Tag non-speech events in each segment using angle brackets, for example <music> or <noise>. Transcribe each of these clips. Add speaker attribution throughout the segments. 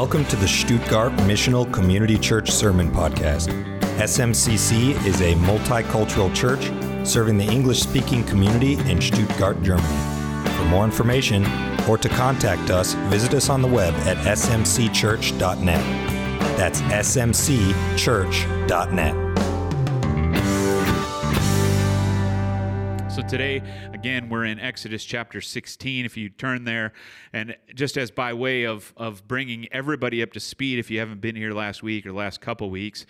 Speaker 1: Welcome to the Stuttgart Missional Community Church Sermon Podcast. SMCC is a multicultural church serving the English speaking community in Stuttgart, Germany. For more information or to contact us, visit us on the web at smcchurch.net. That's smcchurch.net.
Speaker 2: today, again, we're in Exodus chapter 16. If you turn there, and just as by way of, of bringing everybody up to speed, if you haven't been here last week or last couple weeks,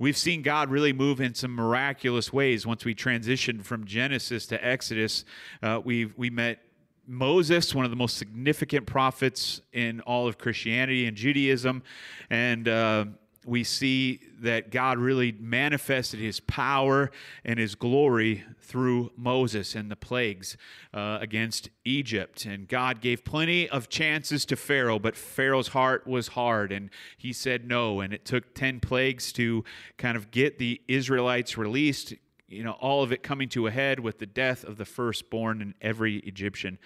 Speaker 2: we've seen God really move in some miraculous ways. Once we transitioned from Genesis to Exodus, uh, we we met Moses, one of the most significant prophets in all of Christianity and Judaism, and uh, we see that God really manifested his power and his glory through Moses and the plagues uh, against Egypt. And God gave plenty of chances to Pharaoh, but Pharaoh's heart was hard and he said no. And it took 10 plagues to kind of get the Israelites released, you know, all of it coming to a head with the death of the firstborn in every Egyptian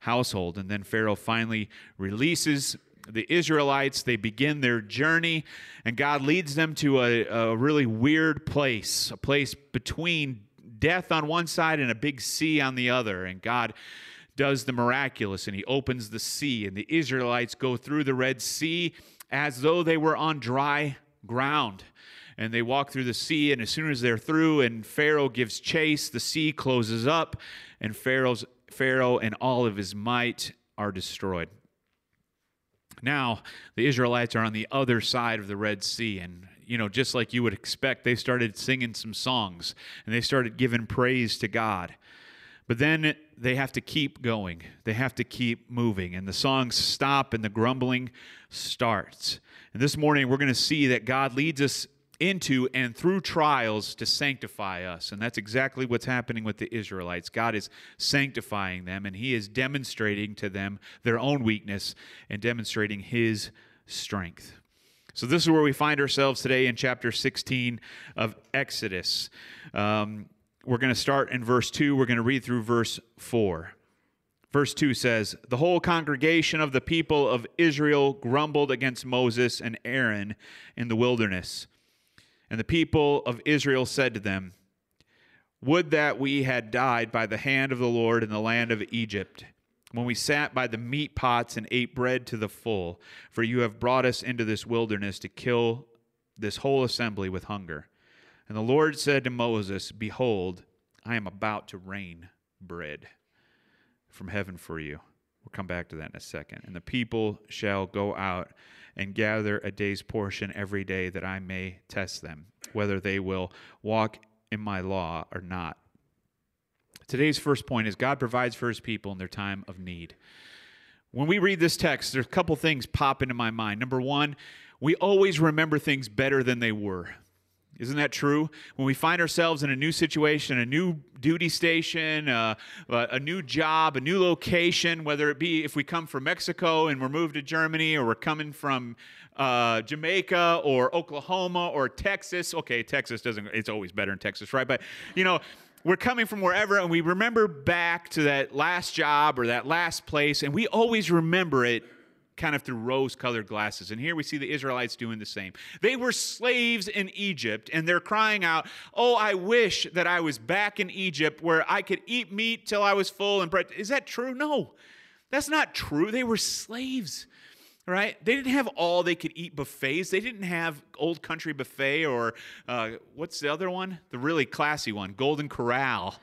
Speaker 2: household. And then Pharaoh finally releases the Israelites, they begin their journey, and God leads them to a, a, really weird place, a place between death on one side and a big sea on the other. And God does the miraculous, and He opens the sea, and the Israelites go through the Red Sea as though they were on dry ground. And they walk through the sea, and as soon as they're through, and Pharaoh gives chase, the sea closes up, and Pharaoh's Pharaoh and all of his might are destroyed. Now, the Israelites are on the other side of the Red Sea, and you know, just like you would expect, they started singing some songs and they started giving praise to God. But then they have to keep going. They have to keep moving. And the songs stop and the grumbling starts. And this morning, we're going to see that God leads us into and through trials to sanctify us. And that's exactly what's happening with the Israelites. God is sanctifying them, and He is demonstrating to them their own weakness and demonstrating His strength. So, this is where we find ourselves today in chapter 16 of Exodus. Um, we're going to start in verse 2. We're going to read through verse 4. Verse 2 says, The whole congregation of the people of Israel grumbled against Moses and Aaron in the wilderness. And the people of Israel said to them, Would that we had died by the hand of the Lord in the land of Egypt, when we sat by the meat pots and ate bread to the full, for you have brought us into this wilderness to kill this whole assembly with hunger. And the Lord said to Moses, Behold, I am about to rain bread from heaven for you. We'll come back to that in a second. And the people shall go out and gather a day's portion every day that I may test them, whether they will walk in my law or not. Today's first point is God provides for his people in their time of need. When we read this text, there's a couple things pop into my mind. Number one, we always remember things better than they were. Isn't that true? When we find ourselves in a new situation, a new duty station, uh, a new job, a new location, whether it be if we come from Mexico and we're moved to Germany, or we're coming from uh, Jamaica or Oklahoma or Texas. Okay, Texas doesn't, it's always better in Texas, right? But, you know, we're coming from wherever and we remember back to that last job or that last place, and we always remember it kind of through rose colored glasses. And here we see the Israelites doing the same. They were slaves in Egypt, and they're crying out, Oh, I wish that I was back in Egypt where I could eat meat till I was full and bread. Is that true? No, that's not true. They were slaves. Right? They didn't have all they could eat buffets. They didn't have Old Country Buffet or uh, what's the other one? The really classy one, Golden Corral.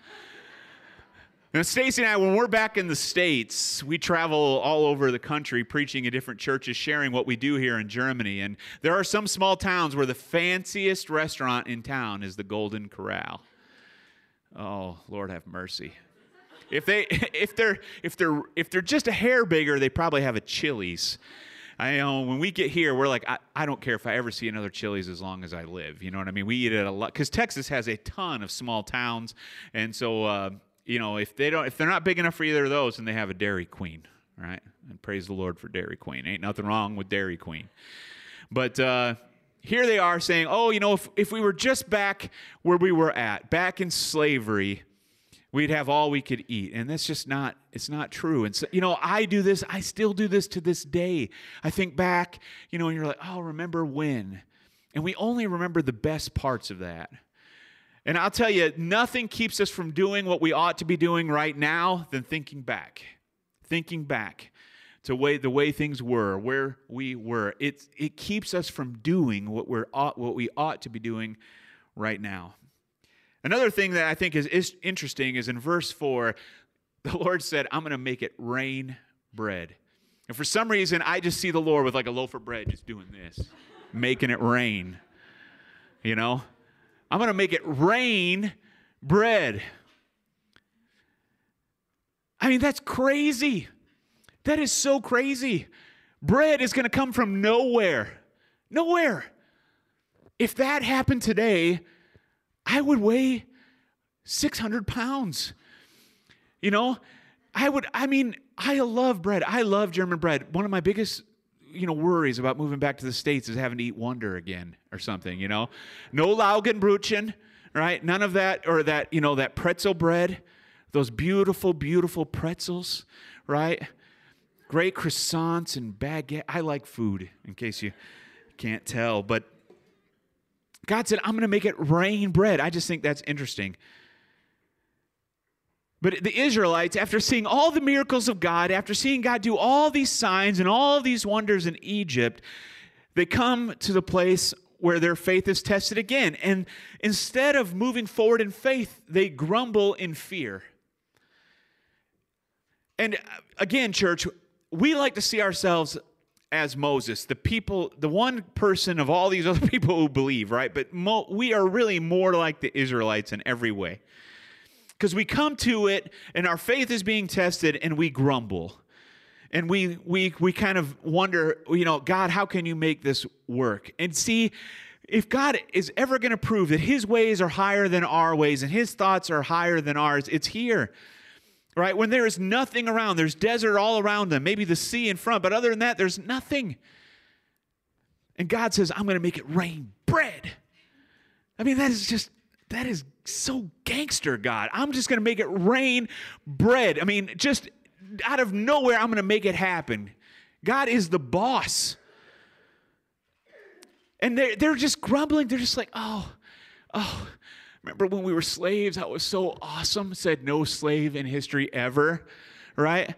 Speaker 2: Now, Stacy and I, when we're back in the States, we travel all over the country preaching at different churches, sharing what we do here in Germany. And there are some small towns where the fanciest restaurant in town is the Golden Corral. Oh, Lord have mercy. If they <laughs> if they're if they're if they're just a hair bigger, they probably have a Chili's. I know when we get here, we're like, I, I don't care if I ever see another Chili's as long as I live. You know what I mean? We eat it a lot because Texas has a ton of small towns, and so uh, you know, if they don't, if they're not big enough for either of those, then they have a Dairy Queen, right? And praise the Lord for Dairy Queen. Ain't nothing wrong with Dairy Queen. But uh, here they are saying, oh, you know, if, if we were just back where we were at, back in slavery, we'd have all we could eat. And that's just not it's not true. And so you know i do this i still do this to this day. I think back you know and you're like oh remember when? And we only remember the best parts of that. And i'll tell you nothing keeps us from doing what we ought to be doing right now than thinking back thinking back to way the way things were where we were. It it keeps us from doing what we're what we ought to be doing right now Another thing that I think is, is interesting is in verse 4, the <laughs> Lord said, I'm going to make it rain bread. And for some reason, I just see the Lord with like a loaf of bread just doing this, making it rain. You know? I'm going to make it rain bread. I mean, that's crazy. That is so crazy. Bread is going to come from nowhere. Nowhere. If that happened today, I would weigh 600 pounds. You know, I would, I mean, I love bread. I love German bread. One of my biggest, you know, worries about moving back to the States is having to eat Wonder again or something, you know? No Laugenbrötchen, right? None of that, or that, you know, that pretzel bread, those beautiful, beautiful pretzels, right? Great croissants and baguette. I like food, in case you can't tell, but God said, I'm going to make it rain bread. I just think that's interesting. But the Israelites, after seeing all the miracles of God, after seeing God do all these signs and all these wonders in Egypt, they come to the place where their faith is tested again. And instead of moving forward in faith, they grumble in fear. And uh, again, church, we like to see ourselves as Moses, the people, the one person of all these other <laughs> people who believe, right? But mo- we are really more like the Israelites in every way. Because we come to it and our faith is being tested and we grumble. And we, we, we kind of wonder, you know, God, how can you make this work? And see, if God is ever going to prove that his ways are higher than our ways and his thoughts are higher than ours, it's here right? When there is nothing around, there's desert all around them, maybe the sea in front, but other than that, there's nothing. And God says, I'm going to make it rain bread. I mean, that is just, that is so gangster, God. I'm just going to make it rain bread. I mean, just out of nowhere, I'm going to make it happen. God is the boss. And they're, they're just grumbling. They're just like, oh, oh, Remember when we were slaves, how it was so awesome? Said no slave in history ever, right?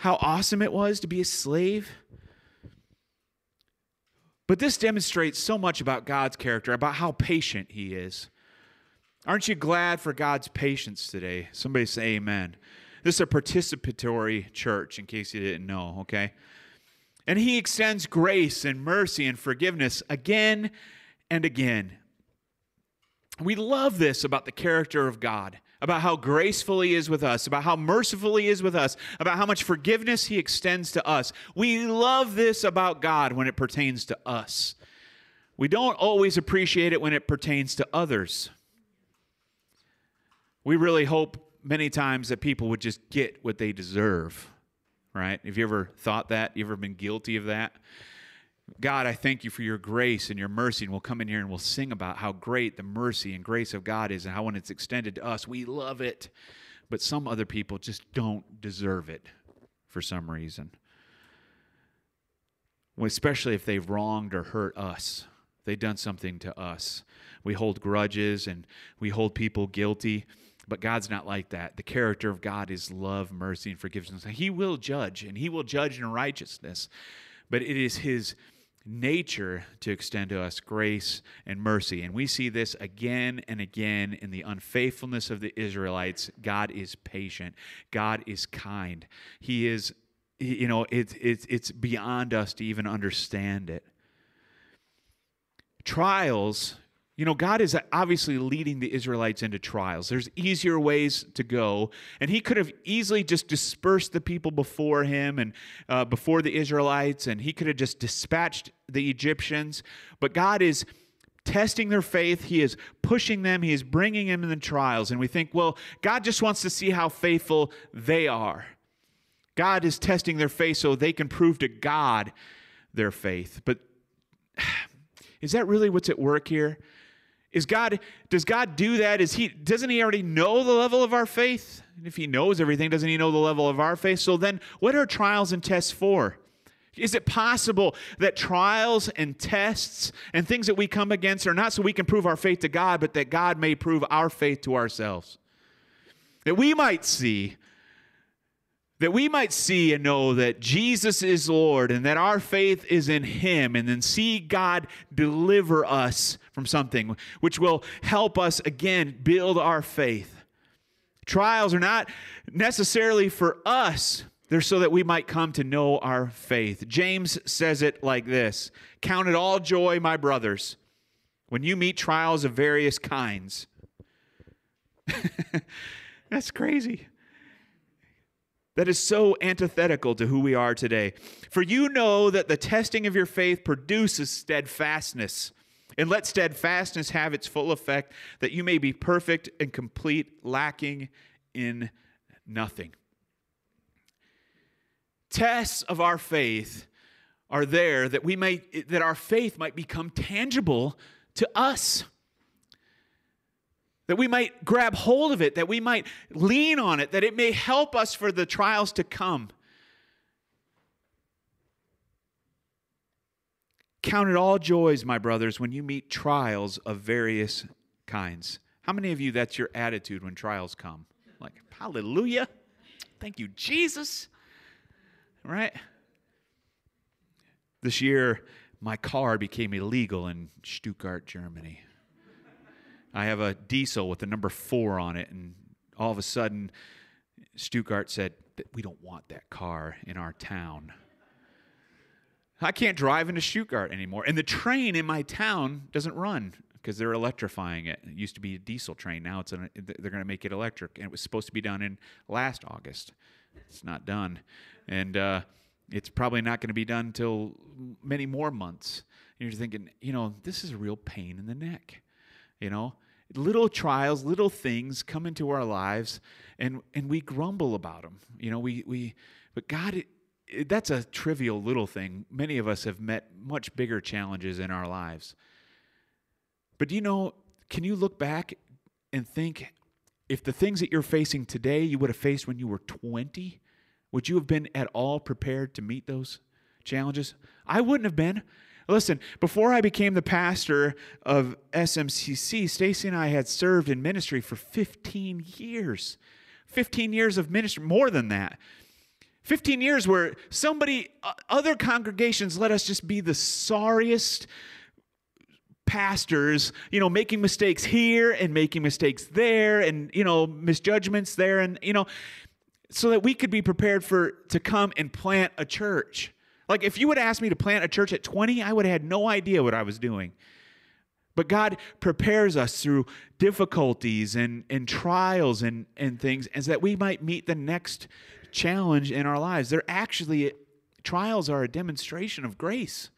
Speaker 2: How awesome it was to be a slave. But this demonstrates so much about God's character, about how patient He is. Aren't you glad for God's patience today? Somebody say amen. This is a participatory church, in case you didn't know, okay? And He extends grace and mercy and forgiveness again and again. We love this about the character of God, about how graceful He is with us, about how merciful He is with us, about how much forgiveness He extends to us. We love this about God when it pertains to us. We don't always appreciate it when it pertains to others. We really hope many times that people would just get what they deserve, right? Have you ever thought that? You ever been guilty of that? God, I thank you for your grace and your mercy. And we'll come in here and we'll sing about how great the mercy and grace of God is and how when it's extended to us, we love it. But some other people just don't deserve it for some reason. Especially if they've wronged or hurt us, they've done something to us. We hold grudges and we hold people guilty. But God's not like that. The character of God is love, mercy, and forgiveness. He will judge, and He will judge in righteousness. But it is His nature to extend to us grace and mercy. And we see this again and again in the unfaithfulness of the Israelites. God is patient, God is kind. He is, you know, it's, it's, it's beyond us to even understand it. Trials you know, God is obviously leading the Israelites into trials. There's easier ways to go. And he could have easily just dispersed the people before him and uh, before the Israelites, and he could have just dispatched the Egyptians. But God is testing their faith. He is pushing them. He is bringing them in the trials. And we think, well, God just wants to see how faithful they are. God is testing their faith so they can prove to God their faith. But <sighs> is that really what's at work here? Is God does God do that? Is he doesn't he already know the level of our faith? And if he knows everything, doesn't he know the level of our faith? So then what are trials and tests for? Is it possible that trials and tests and things that we come against are not so we can prove our faith to God, but that God may prove our faith to ourselves? That we might see that we might see and know that Jesus is Lord and that our faith is in Him, and then see God deliver us from something which will help us again build our faith. Trials are not necessarily for us, they're so that we might come to know our faith. James says it like this Count it all joy, my brothers, when you meet trials of various kinds. <laughs> That's crazy. That is so antithetical to who we are today. For you know that the testing of your faith produces steadfastness. And let steadfastness have its full effect, that you may be perfect and complete, lacking in nothing. Tests of our faith are there that we may that our faith might become tangible to us that we might grab hold of it, that we might lean on it, that it may help us for the trials to come. Count it all joys, my brothers, when you meet trials of various kinds. How many of you that's your attitude when trials come? Like, hallelujah. Thank you, Jesus. Right? This year, my car became illegal in Stuttgart, Germany. I have a diesel with the number four on it, and all of a sudden, Stuttgart said, We don't want that car in our town. I can't drive into Stuttgart anymore. And the train in my town doesn't run because they're electrifying it. It used to be a diesel train. Now it's an, they're going to make it electric. And it was supposed to be done in last August. It's not done. And uh, it's probably not going to be done until many more months. And you're thinking, you know, this is a real pain in the neck. You know, little trials, little things come into our lives, and and we grumble about them. You know, we we, but God, that's a trivial little thing. Many of us have met much bigger challenges in our lives. But do you know? Can you look back and think if the things that you're facing today you would have faced when you were 20? Would you have been at all prepared to meet those challenges? I wouldn't have been. Listen, before I became the pastor of SMCC, Stacy and I had served in ministry for 15 years. 15 years of ministry, more than that. 15 years where somebody, uh, other congregations let us just be the sorriest pastors, you know, making mistakes here and making mistakes there and, you know, misjudgments there and, you know, so that we could be prepared for to come and plant a church. Like, if you would ask me to plant a church at 20, I would have had no idea what I was doing. But God prepares us through difficulties and, and trials and, and things, so that we might meet the next challenge in our lives. They're actually, trials are a demonstration of grace.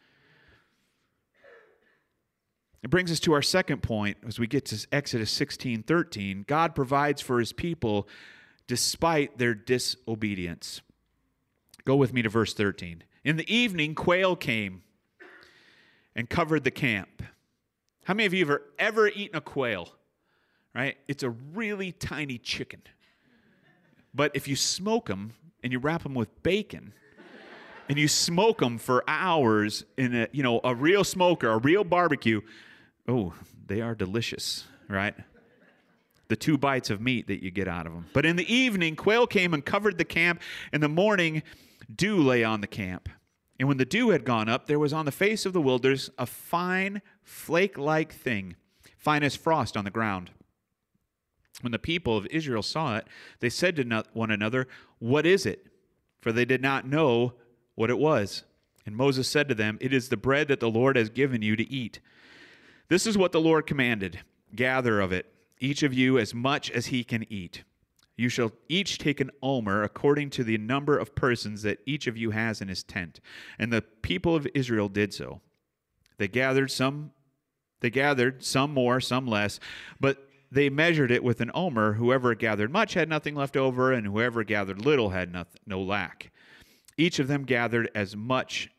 Speaker 2: It brings us to our second point as we get to Exodus 16 13. God provides for his people despite their disobedience. Go with me to verse 13. In the evening, quail came and covered the camp. How many of you have ever eaten a quail? Right? It's a really tiny chicken. But if you smoke them and you wrap them with bacon, and you smoke them for hours in a you know a real smoker, a real barbecue, oh, they are delicious, right? The two bites of meat that you get out of them. But in the evening, quail came and covered the camp. In the morning, dew lay on the camp. And when the dew had gone up, there was on the face of the wilderness a fine, flake like thing, fine as frost on the ground. When the people of Israel saw it, they said to one another, What is it? For they did not know what it was. And Moses said to them, It is the bread that the Lord has given you to eat. This is what the Lord commanded gather of it, each of you as much as he can eat. You shall each take an omer according to the number of persons that each of you has in his tent. And the people of Israel did so. They gathered some they gathered some more, some less, but they measured it with an omer. Whoever gathered much had nothing left over, and whoever gathered little had no lack. Each of them gathered as much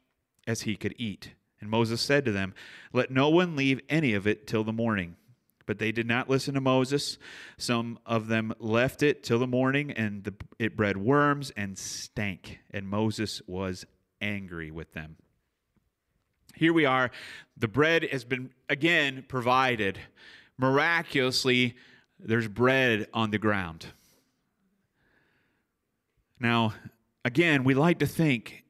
Speaker 2: as he could eat. And Moses said to them, Let no one leave any of it till the morning. But they did not listen to Moses. Some of them left it till the morning, and the, it bred worms and stank. And Moses was angry with them. Here we are. The bread has been, again, provided. Miraculously, there's bread on the ground. Now, again, we like to think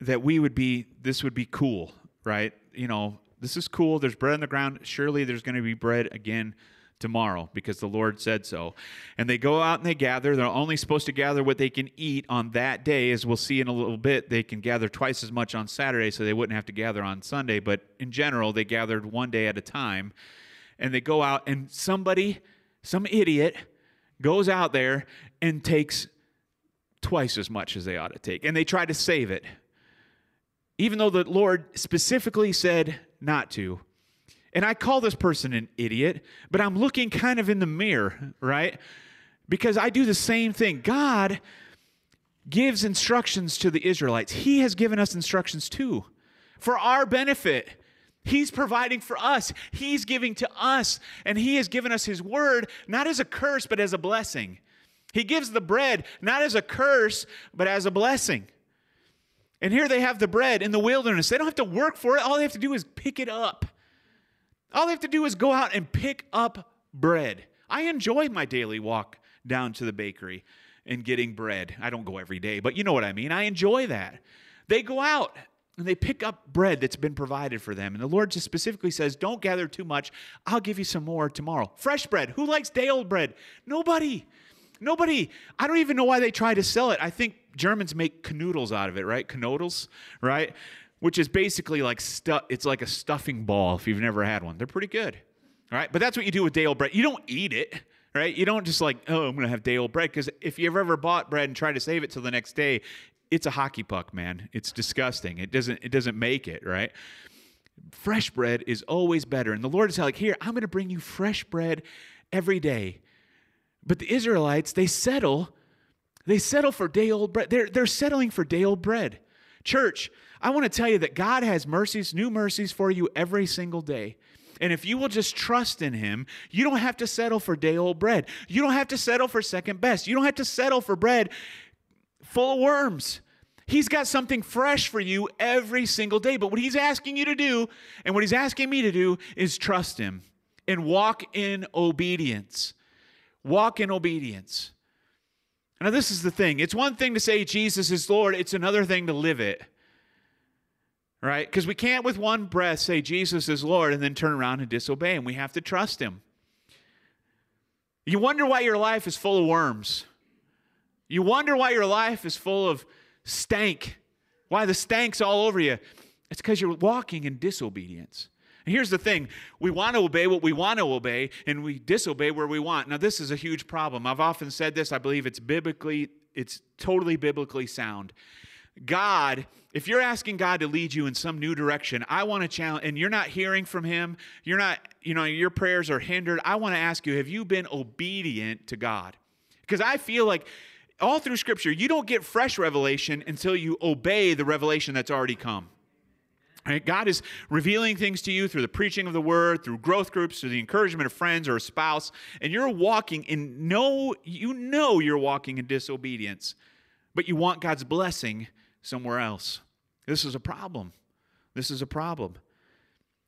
Speaker 2: that we would be, this would be cool, right? You know, this is cool. There's bread on the ground. Surely there's going to be bread again tomorrow because the Lord said so. And they go out and they gather. They're only supposed to gather what they can eat on that day. As we'll see in a little bit, they can gather twice as much on Saturday so they wouldn't have to gather on Sunday. But in general, they gathered one day at a time. And they go out, and somebody, some idiot, goes out there and takes twice as much as they ought to take. And they try to save it. Even though the Lord specifically said not to. And I call this person an idiot, but I'm looking kind of in the mirror, right? Because I do the same thing. God gives instructions to the Israelites, He has given us instructions too for our benefit. He's providing for us. He's giving to us. And He has given us His word, not as a curse, but as a blessing. He gives the bread, not as a curse, but as a blessing. And here they have the bread in the wilderness. They don't have to work for it. All they have to do is pick it up. All they have to do is go out and pick up bread. I enjoy my daily walk down to the bakery and getting bread. I don't go every day, but you know what I mean. I enjoy that. They go out and they pick up bread that's been provided for them. And the Lord just specifically says, Don't gather too much. I'll give you some more tomorrow. Fresh bread. Who likes day old bread? Nobody. Nobody. I don't even know why they try to sell it. I think Germans make canoodles out of it, right? Canoodles, right? which is basically like stuff. It's like a stuffing ball if you've never had one. They're pretty good, right? But that's what you do with day old bread. You don't eat it, right? You don't just like, oh, I'm gonna have day old bread because if you've ever bought bread and tried to save it till the next day, it's a hockey puck, man. It's disgusting. It doesn't. It doesn't make it right. Fresh bread is always better, and the Lord is like, here, I'm gonna bring you fresh bread every day. But the Israelites, they settle. They settle for day old bread. They're, they're settling for day old bread. Church, I want to tell you that God has mercies, new mercies for you every single day. And if you will just trust in Him, you don't have to settle for day old bread. You don't have to settle for second best. You don't have to settle for bread full of worms. He's got something fresh for you every single day. But what He's asking you to do, and what He's asking me to do, is trust Him and walk in obedience. Walk in obedience. Now, this is the thing it's one thing to say Jesus is Lord, it's another thing to live it right? Because we can't with one breath say Jesus is Lord and then turn around and disobey him. We have to trust him. You wonder why your life is full of worms. You wonder why your life is full of stank, why the stank's all over you. It's because you're walking in disobedience. And here's the thing we want to obey what we want to obey, and we disobey where we want. Now, this is a huge problem. I've often said this, I believe it's biblically, it's totally biblically sound. God, if you're asking God to lead you in some new direction, I want to challenge, and you're not hearing from Him, you're not, you know, your prayers are hindered. I want to ask you, have you been obedient to God? Because I feel like all through Scripture, you don't get fresh revelation until you obey the revelation that's already come. Right? God is revealing things to you through the preaching of the word, through growth groups, through the encouragement of friends or a spouse, and you're walking in no, you know you're walking in disobedience, but you want God's blessing somewhere else. This is a problem. This is a problem.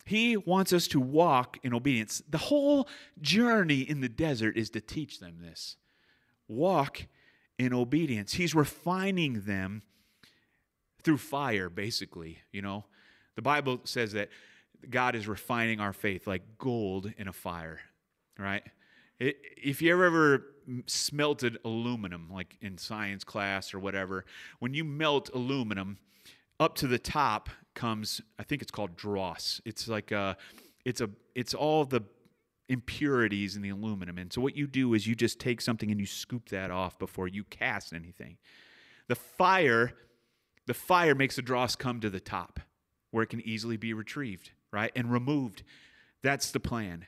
Speaker 2: He wants us to walk in obedience. The whole journey in the desert is to teach them this. Walk in obedience. He's refining them through fire, basically. You know, the Bible says that God is refining our faith like gold in a fire, right? if you ever, ever smelted aluminum, like in science class or whatever, when you melt aluminum, up to the top comes, I think it's called dross. It's like a, it's a, it's all the impurities in the aluminum. And so what you do is you just take something and you scoop that off before you cast anything. The fire, the fire makes the dross come to the top where it can easily be retrieved, right? And removed. That's the plan.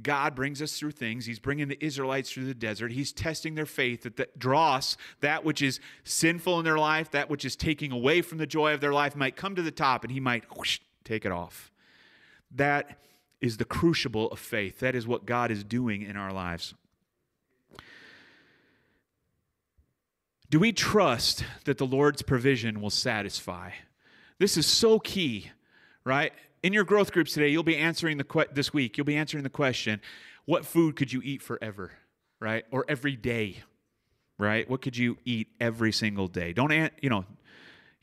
Speaker 2: God brings us through things. He's bringing the Israelites through the desert. He's testing their faith that the dross, that which is sinful in their life, that which is taking away from the joy of their life, might come to the top and he might whoosh, take it off. That is the crucible of faith. That is what God is doing in our lives. Do we trust that the Lord's provision will satisfy? This is so key, right? In your growth groups today, you'll be answering the que- this week, you'll be answering the question, what food could you eat forever, right? Or every day, right? What could you eat every single day? Don't, an- you know,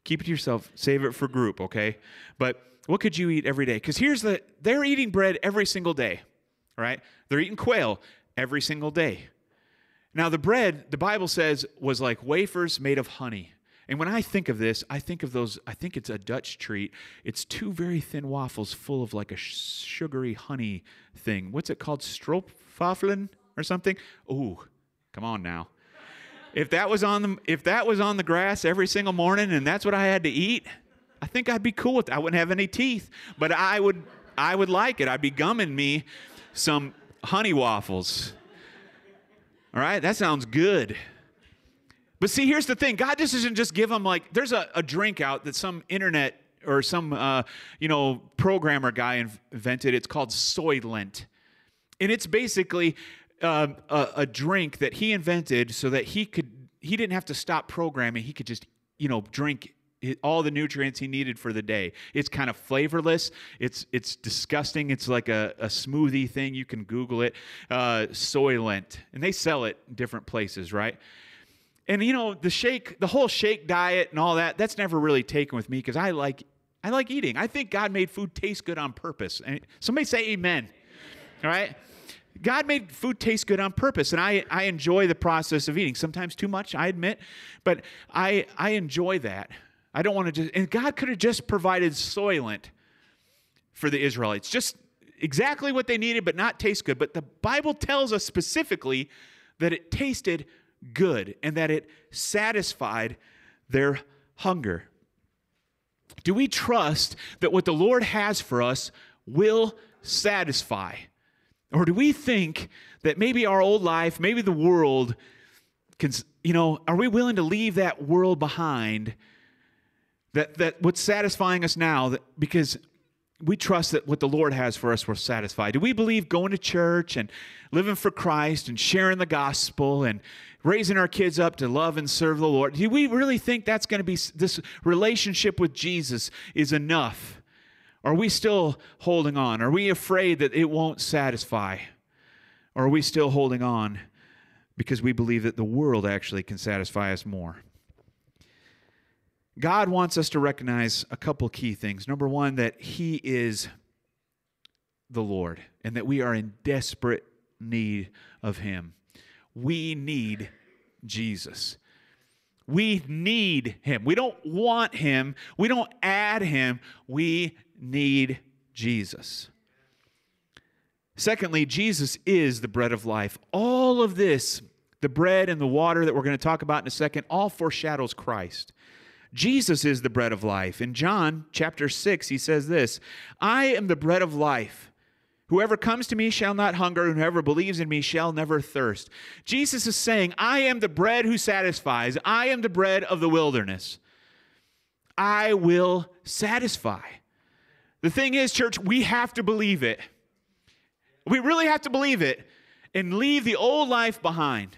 Speaker 2: keep it to yourself, save it for group, okay? But what could you eat every day? Because here's the they're eating bread every single day, right? They're eating quail every single day. Now, the bread, the Bible says, was like wafers made of honey. And when I think of this, I think of those, I think it's a Dutch treat. It's two very thin waffles full of like a sugary honey thing. What's it called? Stroopwafelen or something? Ooh, come on now. If that was on the if that was on the grass every single morning and that's what I had to eat, I think I'd be cool with that. I wouldn't have any teeth, but I would I would like it. I'd be gumming me some honey waffles. All right, that sounds good. But see, here's the thing God just doesn't just give them like, there's a, a drink out that some internet or some, uh, you know, programmer guy invented. It's called Soylent. And it's basically uh, a, a drink that he invented so that he could, he didn't have to stop programming. He could just, you know, drink all the nutrients he needed for the day. It's kind of flavorless. It's it's disgusting. It's like a, a smoothie thing. You can Google it. Uh, Soylent, and they sell it in different places, right? And you know the shake, the whole shake diet and all that. That's never really taken with me because I like I like eating. I think God made food taste good on purpose. And somebody say Amen. All right. God made food taste good on purpose, and I, I enjoy the process of eating. Sometimes too much, I admit, but I, I enjoy that. I don't want to just, and God could have just provided Soylent for the Israelites, just exactly what they needed, but not taste good. But the Bible tells us specifically that it tasted good and that it satisfied their hunger. Do we trust that what the Lord has for us will satisfy? Or do we think that maybe our old life, maybe the world, can, you know, are we willing to leave that world behind that, that what's satisfying us now, that, because we trust that what the Lord has for us will satisfy. Do we believe going to church and living for Christ and sharing the gospel and raising our kids up to love and serve the Lord? Do we really think that's going to be this relationship with Jesus is enough? Are we still holding on? Are we afraid that it won't satisfy? Or are we still holding on because we believe that the world actually can satisfy us more? God wants us to recognize a couple key things. Number one, that He is the Lord and that we are in desperate need of Him. We need Jesus. We need Him. We don't want Him. We don't add Him. We need Jesus. Secondly, Jesus is the bread of life. All of this, the bread and the water that we're going to talk about in a second, all foreshadows Christ. Jesus is the bread of life. In John chapter 6, he says this I am the bread of life. Whoever comes to me shall not hunger, and whoever believes in me shall never thirst. Jesus is saying, I am the bread who satisfies. I am the bread of the wilderness. I will satisfy. The thing is, church, we have to believe it. We really have to believe it and leave the old life behind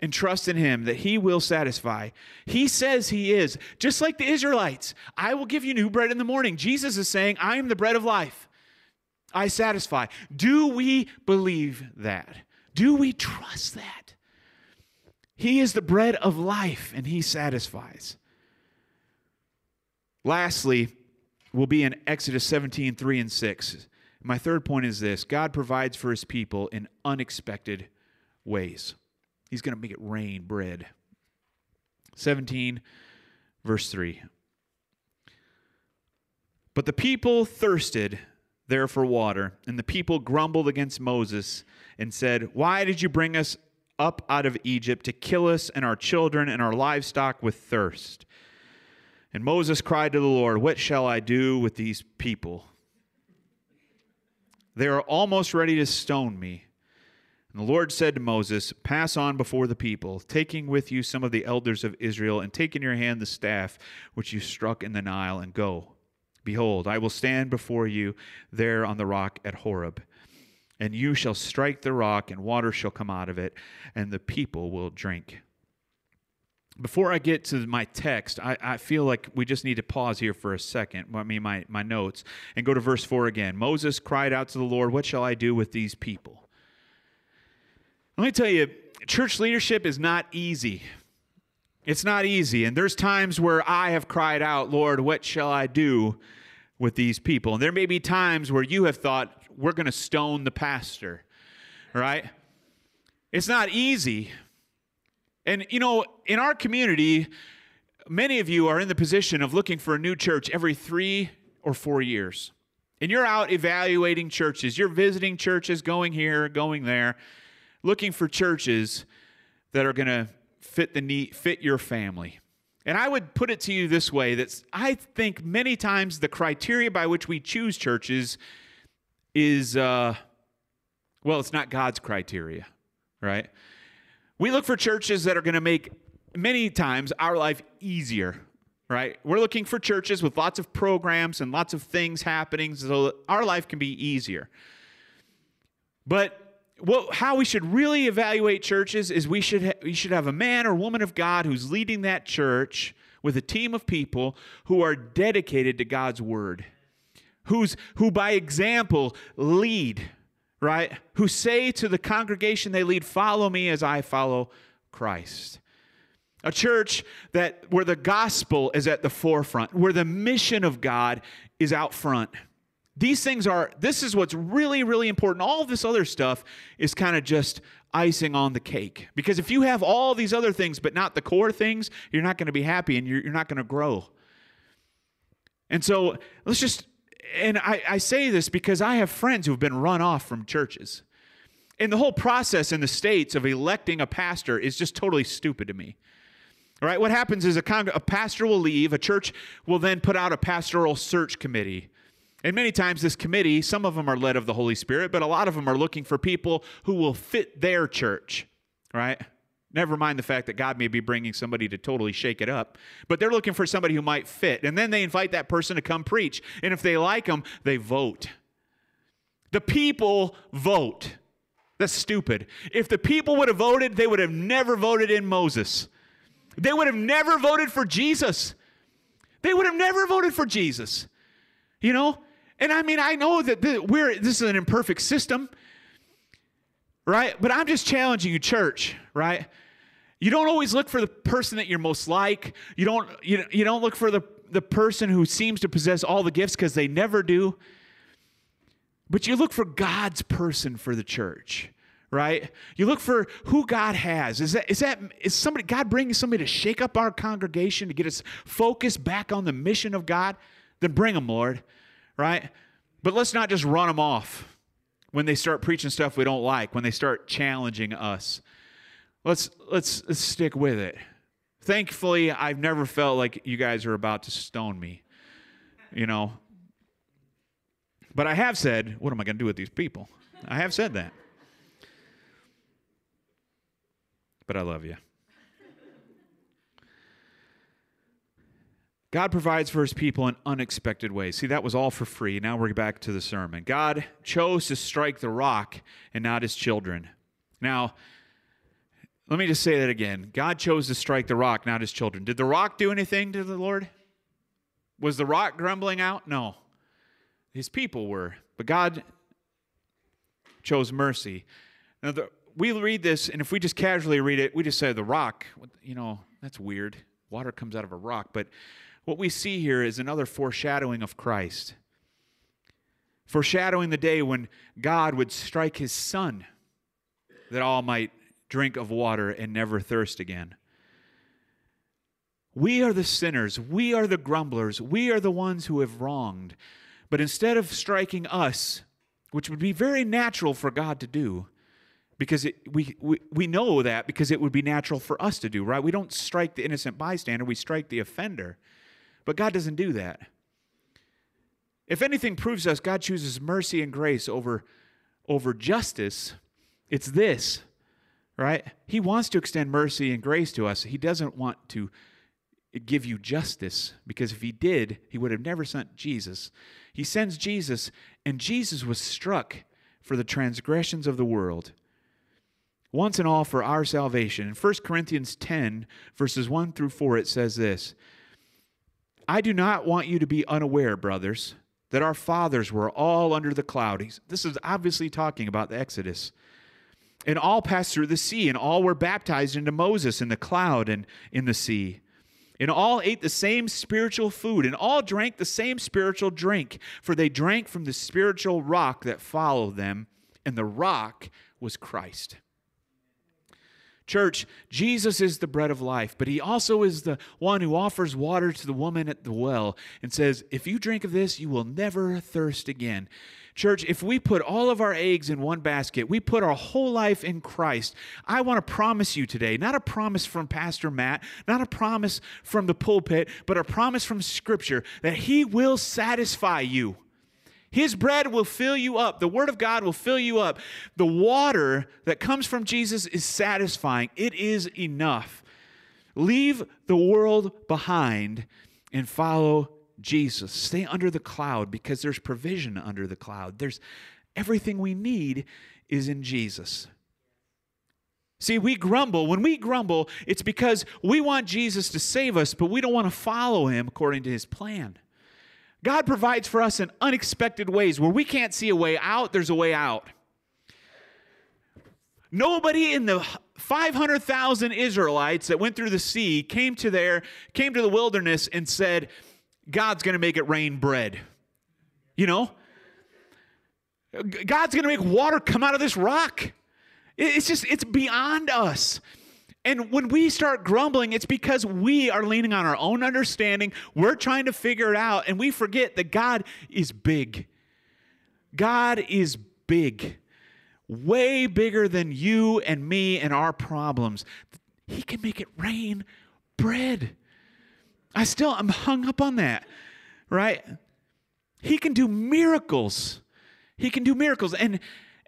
Speaker 2: and trust in him that he will satisfy. He says he is. Just like the Israelites, I will give you new bread in the morning. Jesus is saying, I am the bread of life. I satisfy. Do we believe that? Do we trust that? He is the bread of life and he satisfies. Lastly, we'll be in Exodus 17, 3 and 6. My third point is this God provides for his people in unexpected ways. He's going to make it rain bread. 17, verse 3. But the people thirsted there for water, and the people grumbled against Moses and said, Why did you bring us up out of Egypt to kill us and our children and our livestock with thirst? And Moses cried to the Lord, What shall I do with these people? They are almost ready to stone me. And the Lord said to Moses, Pass on before the people, taking with you some of the elders of Israel, and take in your hand the staff which you struck in the Nile, and go. Behold, I will stand before you there on the rock at Horeb, and you shall strike the rock, and water shall come out of it, and the people will drink. Before I get to my text, I, I feel like we just need to pause here for a second. I mean, my, my notes, and go to verse 4 again. Moses cried out to the Lord, What shall I do with these people? Let me tell you, church leadership is not easy. It's not easy. And there's times where I have cried out, Lord, what shall I do with these people? And there may be times where you have thought, we're going to stone the pastor, right? It's not easy. And, you know, in our community, many of you are in the position of looking for a new church every three or four years. And you're out evaluating churches, you're visiting churches, going here, going there, looking for churches that are going to fit the need, fit your family. And I would put it to you this way that I think many times the criteria by which we choose churches is, uh, well, it's not God's criteria, right? We look for churches that are going to make many times our life easier, right? We're looking for churches with lots of programs and lots of things happening so that our life can be easier. But what, how we should really evaluate churches is we should, ha- we should have a man or woman of God who's leading that church with a team of people who are dedicated to God's word, who's, who by example lead, right? Who say to the congregation they lead, Follow me as I follow Christ. A church that where the gospel is at the forefront, where the mission of God is out front. These things are, this is what's really, really important. All this other stuff is kind of just icing on the cake. Because if you have all these other things, but not the core things, you're not going to be happy and you're, you're not going to grow. And so let's just, and I, I say this because I have friends who've been run off from churches. And the whole process in the States of electing a pastor is just totally stupid to me. All right, what happens is a, con- a pastor will leave, a church will then put out a pastoral search committee and many times, this committee, some of them are led of the Holy Spirit, but a lot of them are looking for people who will fit their church, right? Never mind the fact that God may be bringing somebody to totally shake it up, but they're looking for somebody who might fit. And then they invite that person to come preach. And if they like them, they vote. The people vote. That's stupid. If the people would have voted, they would have never voted in Moses. They would have never voted for Jesus. They would have never voted for Jesus. You know? And I mean, I know that we're this is an imperfect system, right? But I'm just challenging you, church, right? You don't always look for the person that you're most like. You don't you, you don't look for the the person who seems to possess all the gifts because they never do. But you look for God's person for the church, right? You look for who God has. Is that is that is somebody God bringing somebody to shake up our congregation to get us focused back on the mission of God? Then bring them, Lord right? But let's not just run them off when they start preaching stuff we don't like, when they start challenging us. Let's let's, let's stick with it. Thankfully, I've never felt like you guys are about to stone me. You know. But I have said, what am I going to do with these people? I have said that. But I love you. God provides for his people in unexpected ways. See, that was all for free. Now we're back to the sermon. God chose to strike the rock and not his children. Now, let me just say that again. God chose to strike the rock, not his children. Did the rock do anything to the Lord? Was the rock grumbling out? No. His people were. But God chose mercy. Now, the, we read this, and if we just casually read it, we just say the rock, you know, that's weird. Water comes out of a rock. But what we see here is another foreshadowing of Christ, foreshadowing the day when God would strike his son that all might drink of water and never thirst again. We are the sinners. We are the grumblers. We are the ones who have wronged. But instead of striking us, which would be very natural for God to do, because it, we, we, we know that because it would be natural for us to do, right? We don't strike the innocent bystander, we strike the offender. But God doesn't do that. If anything proves us God chooses mercy and grace over, over justice, it's this, right? He wants to extend mercy and grace to us. He doesn't want to give you justice because if he did, he would have never sent Jesus. He sends Jesus, and Jesus was struck for the transgressions of the world once and all for our salvation. In 1 Corinthians 10, verses 1 through 4, it says this I do not want you to be unaware, brothers, that our fathers were all under the cloud. This is obviously talking about the Exodus. And all passed through the sea, and all were baptized into Moses in the cloud and in the sea. And all ate the same spiritual food, and all drank the same spiritual drink, for they drank from the spiritual rock that followed them, and the rock was Christ. Church, Jesus is the bread of life, but he also is the one who offers water to the woman at the well and says, If you drink of this, you will never thirst again. Church, if we put all of our eggs in one basket, we put our whole life in Christ. I want to promise you today, not a promise from Pastor Matt, not a promise from the pulpit, but a promise from Scripture that He will satisfy you. His bread will fill you up. The Word of God will fill you up. The water that comes from Jesus is satisfying, it is enough. Leave the world behind and follow Jesus. Stay under the cloud because there's provision under the cloud. There's everything we need is in Jesus. See, we grumble. When we grumble, it's because we want Jesus to save us, but we don't want to follow him according to his plan. God provides for us in unexpected ways. Where we can't see a way out, there's a way out. Nobody in the 500,000 Israelites that went through the sea came to there, came to the wilderness and said, God's going to make it rain bread. You know? God's going to make water come out of this rock. It's just, it's beyond us. And when we start grumbling, it's because we are leaning on our own understanding. We're trying to figure it out, and we forget that God is big. God is big, way bigger than you and me and our problems. He can make it rain bread. I still, I'm hung up on that, right? He can do miracles. He can do miracles. And,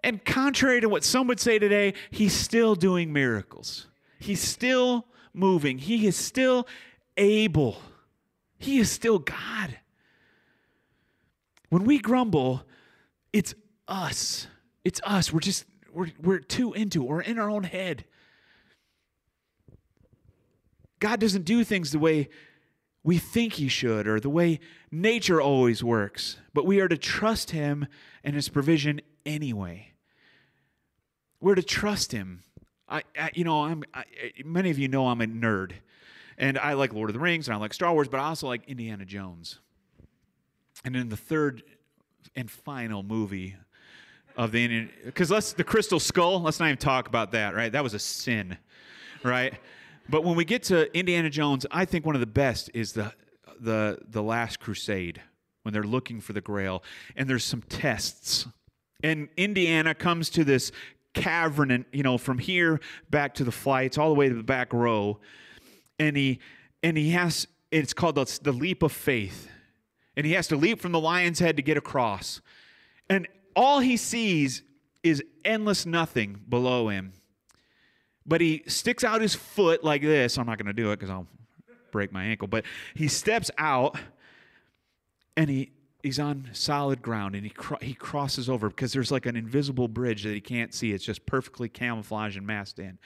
Speaker 2: and contrary to what some would say today, he's still doing miracles. He's still moving. He is still able. He is still God. When we grumble, it's us. It's us. We're just, we're, we're too into. We're in our own head. God doesn't do things the way we think He should or the way nature always works, but we are to trust Him and His provision anyway. We're to trust Him I, I you know, I'm I, many of you know I'm a nerd, and I like Lord of the Rings and I like Star Wars, but I also like Indiana Jones. And in the third and final movie of the Indian, because let's the Crystal Skull. Let's not even talk about that. Right, that was a sin, right? But when we get to Indiana Jones, I think one of the best is the the the Last Crusade when they're looking for the Grail, and there's some tests. And Indiana comes to this cavern and you know from here back to the flights all the way to the back row. And he and he has it's called the, the leap of faith. And he has to leap from the lion's head to get across. And all he sees is endless nothing below him. But he sticks out his foot like this. I'm not going to do it because i'll break my ankle. But he steps out and he he's on solid ground and he he crosses over because there's like an invisible bridge that he can't see. It's just perfectly camouflaged and masked in.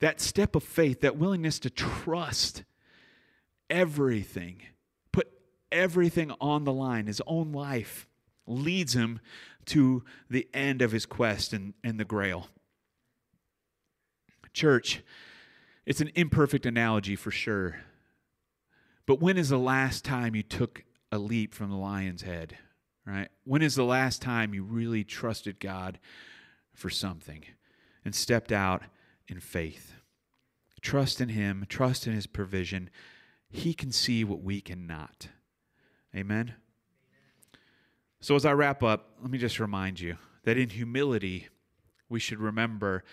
Speaker 2: That step of faith, that willingness to trust everything, put everything on the line, his own life, leads him to the end of his quest and, and the grail. Church, it's an imperfect analogy for sure. But when is the last time you took a leap from the lion's head, right? When is the last time you really trusted God for something and stepped out in faith? Trust in Him, trust in His provision. He can see what we cannot. Amen? So, as I wrap up, let me just remind you that in humility, we should remember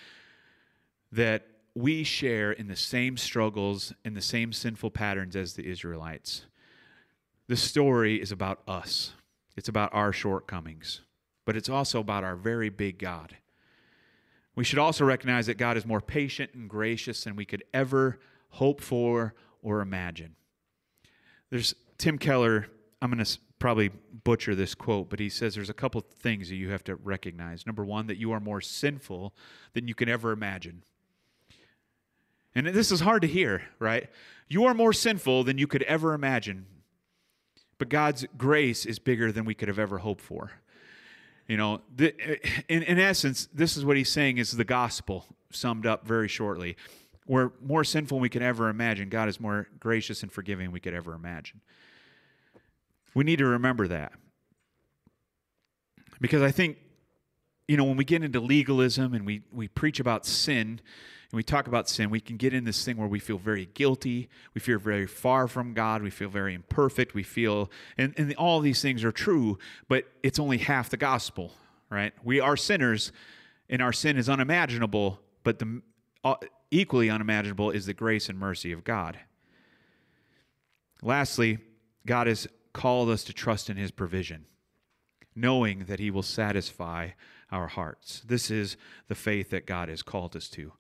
Speaker 2: that we share in the same struggles and the same sinful patterns as the Israelites. The story is about us, it's about our shortcomings, but it's also about our very big God. We should also recognize that God is more patient and gracious than we could ever hope for or imagine. There's Tim Keller, I'm going to probably butcher this quote, but he says there's a couple things that you have to recognize. Number one, that you are more sinful than you can ever imagine. And this is hard to hear, right? You are more sinful than you could ever imagine. But God's grace is bigger than we could have ever hoped for. You know, the, in, in essence, this is what he's saying is the gospel summed up very shortly. We're more sinful than we can ever imagine. God is more gracious and forgiving than we could ever imagine. We need to remember that. Because I think, you know, when we get into legalism and we, we preach about sin, and we talk about sin, we can get in this thing where we feel very guilty, we feel very far from God, we feel very imperfect, we feel, and, and all these things are true, but it's only half the gospel, right? We are sinners, and our sin is unimaginable, but the uh, equally unimaginable is the grace and mercy of God. Lastly, God has called us to trust in his provision, knowing that he will satisfy our hearts. This is the faith that God has called us to.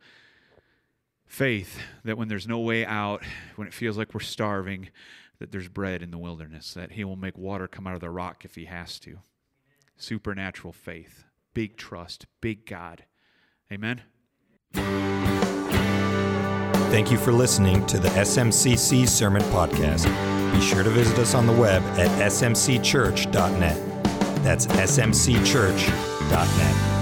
Speaker 2: Faith that when there's no way out, when it feels like we're starving, that there's bread in the wilderness, that He will make water come out of the rock if He has to. Supernatural faith, big trust, big God. Amen.
Speaker 1: Thank you for listening to the SMCC Sermon Podcast. Be sure to visit us on the web at smcchurch.net. That's smcchurch.net.